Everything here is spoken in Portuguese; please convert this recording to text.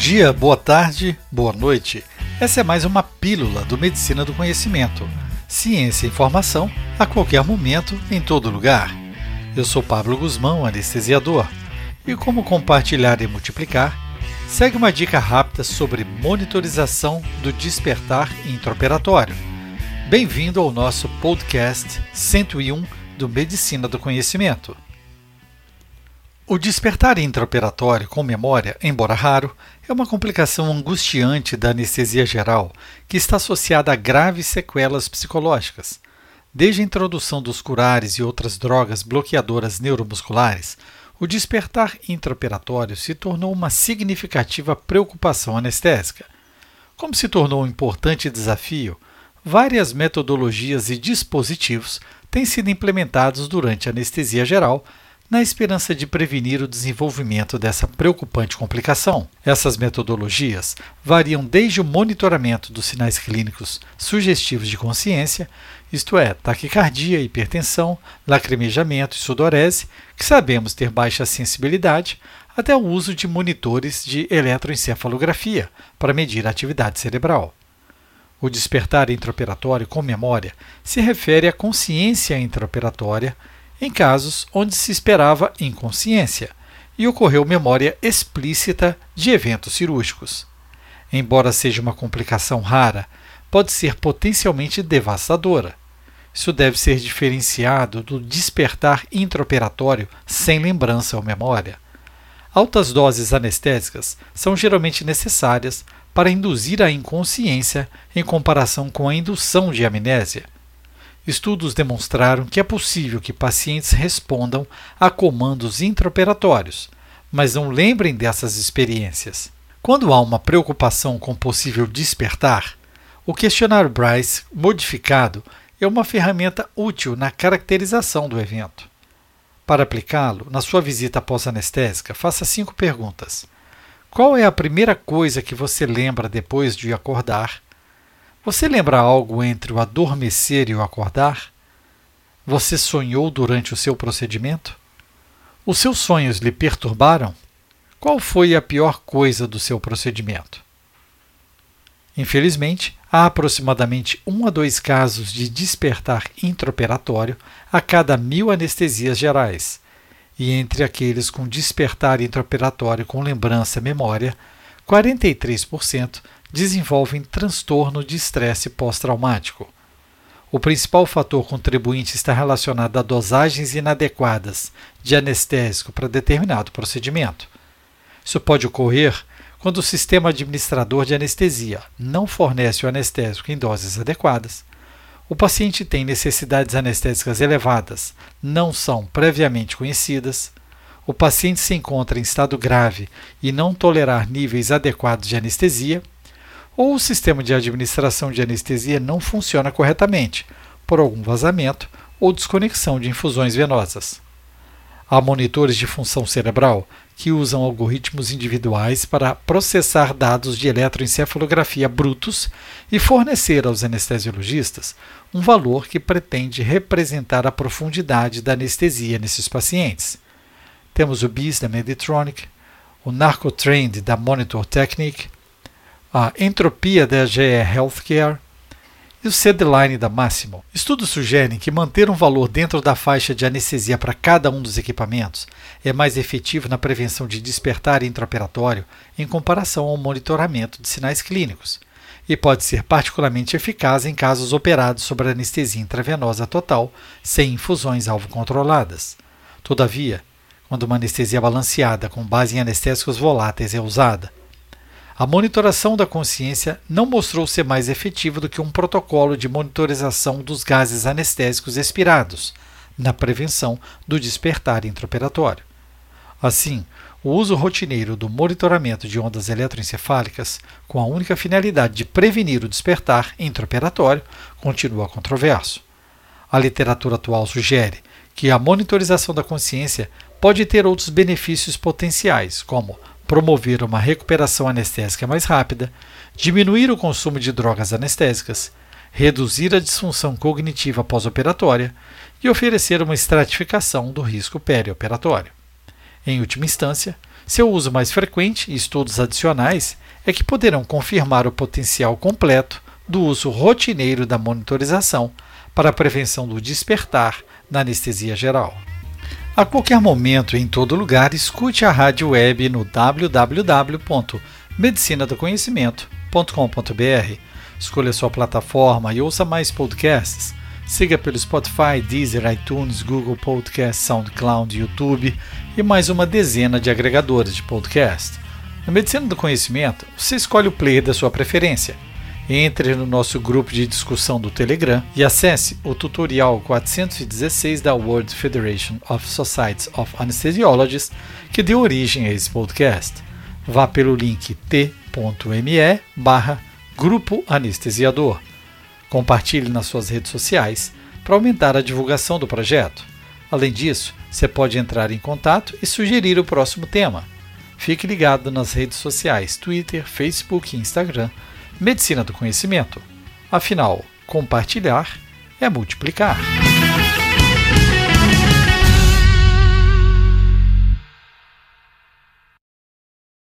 dia, boa tarde, boa noite. Essa é mais uma pílula do Medicina do Conhecimento. Ciência e informação a qualquer momento, em todo lugar. Eu sou Pablo Guzmão, anestesiador. E como compartilhar e multiplicar, segue uma dica rápida sobre monitorização do despertar intraoperatório. Bem-vindo ao nosso podcast 101 do Medicina do Conhecimento. O despertar intraoperatório com memória, embora raro, é uma complicação angustiante da anestesia geral que está associada a graves sequelas psicológicas. Desde a introdução dos curares e outras drogas bloqueadoras neuromusculares, o despertar intraoperatório se tornou uma significativa preocupação anestésica. Como se tornou um importante desafio, várias metodologias e dispositivos têm sido implementados durante a anestesia geral na esperança de prevenir o desenvolvimento dessa preocupante complicação. Essas metodologias variam desde o monitoramento dos sinais clínicos sugestivos de consciência, isto é, taquicardia, hipertensão, lacrimejamento e sudorese, que sabemos ter baixa sensibilidade, até o uso de monitores de eletroencefalografia para medir a atividade cerebral. O despertar intraoperatório com memória se refere à consciência intraoperatória em casos onde se esperava inconsciência e ocorreu memória explícita de eventos cirúrgicos. Embora seja uma complicação rara, pode ser potencialmente devastadora. Isso deve ser diferenciado do despertar intraoperatório sem lembrança ou memória. Altas doses anestésicas são geralmente necessárias para induzir a inconsciência em comparação com a indução de amnésia. Estudos demonstraram que é possível que pacientes respondam a comandos intraoperatórios, mas não lembrem dessas experiências. Quando há uma preocupação com possível despertar, o questionário Bryce modificado é uma ferramenta útil na caracterização do evento. Para aplicá-lo, na sua visita pós-anestésica, faça cinco perguntas. Qual é a primeira coisa que você lembra depois de acordar? Você lembra algo entre o adormecer e o acordar? Você sonhou durante o seu procedimento? Os seus sonhos lhe perturbaram? Qual foi a pior coisa do seu procedimento? Infelizmente, há aproximadamente um a dois casos de despertar intraoperatório a cada mil anestesias gerais, e entre aqueles com despertar intraoperatório com lembrança-memória, 43% desenvolvem transtorno de estresse pós-traumático. O principal fator contribuinte está relacionado a dosagens inadequadas de anestésico para determinado procedimento. Isso pode ocorrer quando o sistema administrador de anestesia não fornece o anestésico em doses adequadas, o paciente tem necessidades anestésicas elevadas, não são previamente conhecidas, o paciente se encontra em estado grave e não tolerar níveis adequados de anestesia, ou o sistema de administração de anestesia não funciona corretamente, por algum vazamento ou desconexão de infusões venosas. Há monitores de função cerebral que usam algoritmos individuais para processar dados de eletroencefalografia brutos e fornecer aos anestesiologistas um valor que pretende representar a profundidade da anestesia nesses pacientes. Temos o BIS da Meditronic, o Narcotrend da Monitor Technique, a entropia da GE Healthcare e o C-Line da Máximo. Estudos sugerem que manter um valor dentro da faixa de anestesia para cada um dos equipamentos é mais efetivo na prevenção de despertar intraoperatório em comparação ao monitoramento de sinais clínicos e pode ser particularmente eficaz em casos operados sobre anestesia intravenosa total sem infusões alvo controladas. Todavia, quando uma anestesia balanceada com base em anestésicos voláteis é usada, a monitoração da consciência não mostrou ser mais efetiva do que um protocolo de monitorização dos gases anestésicos expirados, na prevenção do despertar intraoperatório. Assim, o uso rotineiro do monitoramento de ondas eletroencefálicas, com a única finalidade de prevenir o despertar intraoperatório, continua controverso. A literatura atual sugere que a monitorização da consciência pode ter outros benefícios potenciais, como promover uma recuperação anestésica mais rápida, diminuir o consumo de drogas anestésicas, reduzir a disfunção cognitiva pós-operatória e oferecer uma estratificação do risco perioperatório. Em última instância, Seu uso mais frequente e estudos adicionais é que poderão confirmar o potencial completo do uso rotineiro da monitorização para a prevenção do despertar na anestesia geral. A qualquer momento e em todo lugar, escute a rádio web no www.medicinadoconhecimento.com.br. Escolha sua plataforma e ouça mais podcasts. Siga pelo Spotify, Deezer, iTunes, Google Podcast, SoundCloud, YouTube e mais uma dezena de agregadores de podcast. Na Medicina do Conhecimento, você escolhe o player da sua preferência. Entre no nosso grupo de discussão do Telegram e acesse o tutorial 416 da World Federation of Societies of Anesthesiologists que deu origem a esse podcast. Vá pelo link t.me barra Grupo Anestesiador. Compartilhe nas suas redes sociais para aumentar a divulgação do projeto. Além disso, você pode entrar em contato e sugerir o próximo tema. Fique ligado nas redes sociais Twitter, Facebook e Instagram Medicina do Conhecimento. Afinal, compartilhar é multiplicar.